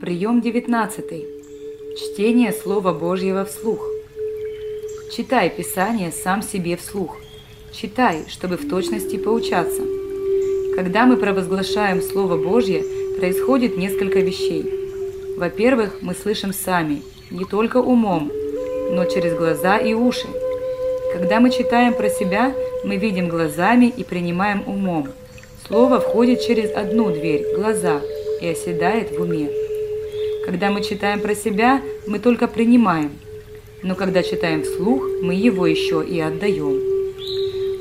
Прием 19. Чтение Слова Божьего вслух. Читай Писание сам себе вслух. Читай, чтобы в точности поучаться. Когда мы провозглашаем Слово Божье, происходит несколько вещей. Во-первых, мы слышим сами, не только умом, но через глаза и уши. Когда мы читаем про себя, мы видим глазами и принимаем умом. Слово входит через одну дверь – глаза – и оседает в уме. Когда мы читаем про себя, мы только принимаем, но когда читаем вслух, мы его еще и отдаем.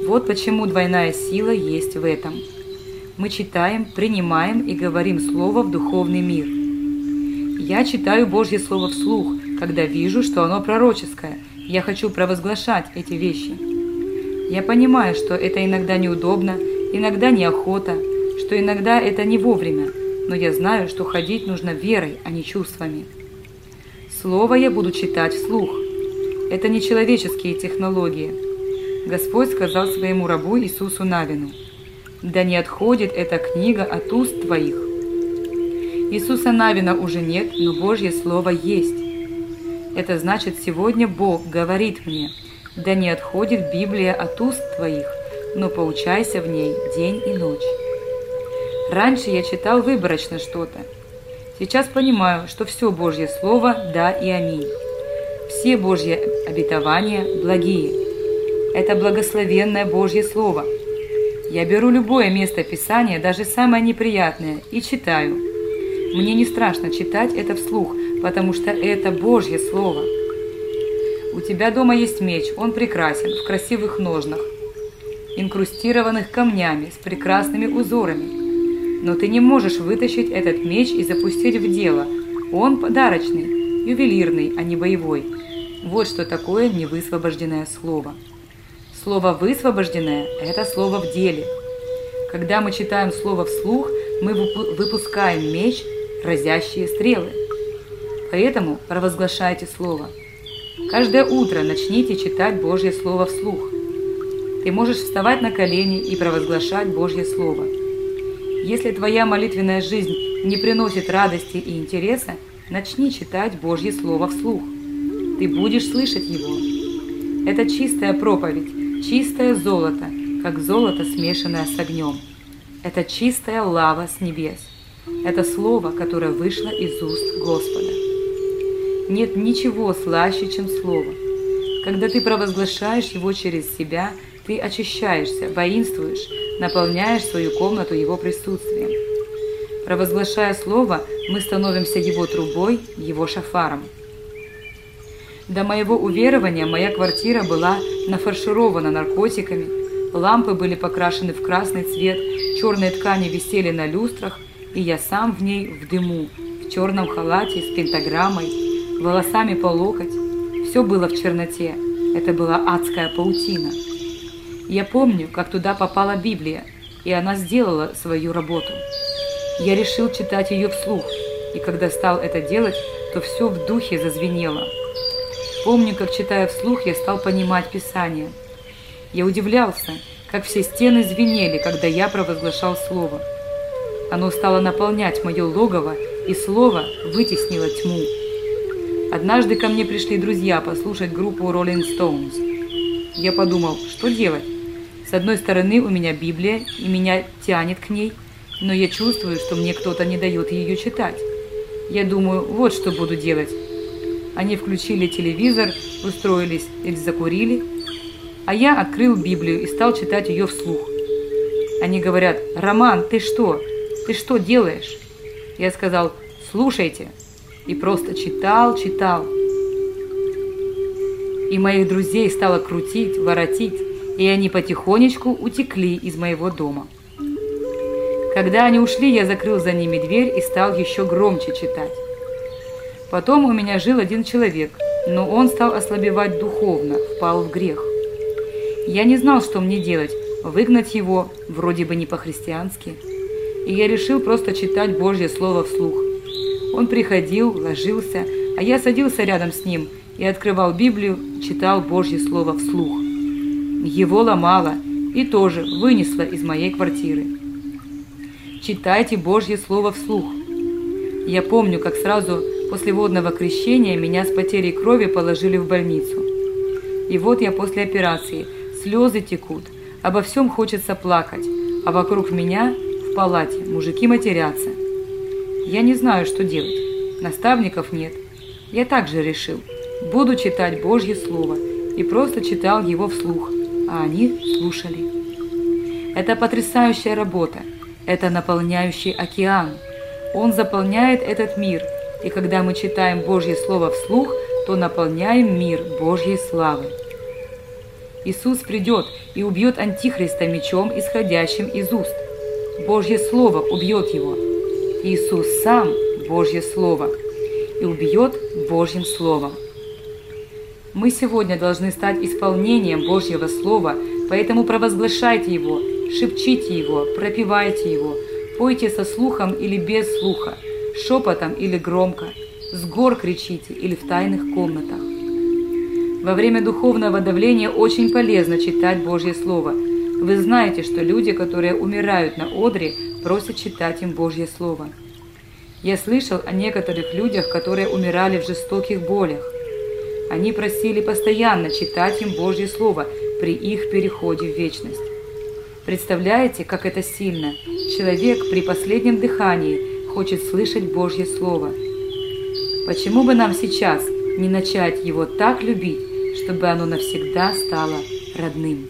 Вот почему двойная сила есть в этом. Мы читаем, принимаем и говорим Слово в духовный мир. Я читаю Божье Слово вслух, когда вижу, что оно пророческое. Я хочу провозглашать эти вещи. Я понимаю, что это иногда неудобно, иногда неохота, что иногда это не вовремя, но я знаю, что ходить нужно верой, а не чувствами. Слово я буду читать вслух. Это не человеческие технологии. Господь сказал своему рабу Иисусу Навину, «Да не отходит эта книга от уст твоих». Иисуса Навина уже нет, но Божье Слово есть. Это значит, сегодня Бог говорит мне, «Да не отходит Библия от уст твоих, но поучайся в ней день и ночь». Раньше я читал выборочно что-то. Сейчас понимаю, что все Божье Слово – да и аминь. Все Божьи обетования благие. Это благословенное Божье Слово. Я беру любое место Писания, даже самое неприятное, и читаю. Мне не страшно читать это вслух, потому что это Божье Слово. У тебя дома есть меч, он прекрасен, в красивых ножнах, инкрустированных камнями, с прекрасными узорами – но ты не можешь вытащить этот меч и запустить в дело. Он подарочный, ювелирный, а не боевой. Вот что такое невысвобожденное слово. Слово «высвобожденное» – это слово в деле. Когда мы читаем слово вслух, мы выпускаем меч, разящие стрелы. Поэтому провозглашайте слово. Каждое утро начните читать Божье Слово вслух. Ты можешь вставать на колени и провозглашать Божье Слово – если твоя молитвенная жизнь не приносит радости и интереса, начни читать Божье Слово вслух. Ты будешь слышать его. Это чистая проповедь, чистое золото, как золото, смешанное с огнем. Это чистая лава с небес. Это слово, которое вышло из уст Господа. Нет ничего слаще, чем слово. Когда ты провозглашаешь его через себя, ты очищаешься, воинствуешь, наполняешь свою комнату Его присутствием. Провозглашая Слово, мы становимся Его трубой, Его шафаром. До моего уверования моя квартира была нафарширована наркотиками, лампы были покрашены в красный цвет, черные ткани висели на люстрах, и я сам в ней в дыму, в черном халате с пентаграммой, волосами по локоть. Все было в черноте. Это была адская паутина. Я помню, как туда попала Библия, и она сделала свою работу. Я решил читать ее вслух, и когда стал это делать, то все в духе зазвенело. Помню, как читая вслух, я стал понимать Писание. Я удивлялся, как все стены звенели, когда я провозглашал Слово. Оно стало наполнять мое логово, и Слово вытеснило тьму. Однажды ко мне пришли друзья послушать группу Rolling Stones. Я подумал, что делать? С одной стороны у меня Библия, и меня тянет к ней, но я чувствую, что мне кто-то не дает ее читать. Я думаю, вот что буду делать. Они включили телевизор, устроились или закурили, а я открыл Библию и стал читать ее вслух. Они говорят, «Роман, ты что? Ты что делаешь?» Я сказал, «Слушайте». И просто читал, читал. И моих друзей стало крутить, воротить и они потихонечку утекли из моего дома. Когда они ушли, я закрыл за ними дверь и стал еще громче читать. Потом у меня жил один человек, но он стал ослабевать духовно, впал в грех. Я не знал, что мне делать, выгнать его, вроде бы не по-христиански. И я решил просто читать Божье Слово вслух. Он приходил, ложился, а я садился рядом с ним и открывал Библию, читал Божье Слово вслух. Его ломала и тоже вынесла из моей квартиры. Читайте Божье Слово вслух. Я помню, как сразу после водного крещения меня с потерей крови положили в больницу. И вот я после операции, слезы текут, обо всем хочется плакать, а вокруг меня в палате мужики матерятся. Я не знаю, что делать. Наставников нет. Я также решил, буду читать Божье Слово, и просто читал его вслух, а они слушали. Это потрясающая работа, это наполняющий океан. Он заполняет этот мир, и когда мы читаем Божье Слово вслух, то наполняем мир Божьей славы. Иисус придет и убьет Антихриста мечом, исходящим из уст. Божье Слово убьет его. Иисус сам – Божье Слово и убьет Божьим Словом. Мы сегодня должны стать исполнением Божьего Слова, поэтому провозглашайте его, шепчите его, пропивайте его, пойте со слухом или без слуха, шепотом или громко, с гор кричите или в тайных комнатах. Во время духовного давления очень полезно читать Божье Слово. Вы знаете, что люди, которые умирают на одре, просят читать им Божье Слово. Я слышал о некоторых людях, которые умирали в жестоких болях. Они просили постоянно читать им Божье Слово при их переходе в вечность. Представляете, как это сильно? Человек при последнем дыхании хочет слышать Божье Слово. Почему бы нам сейчас не начать его так любить, чтобы оно навсегда стало родным?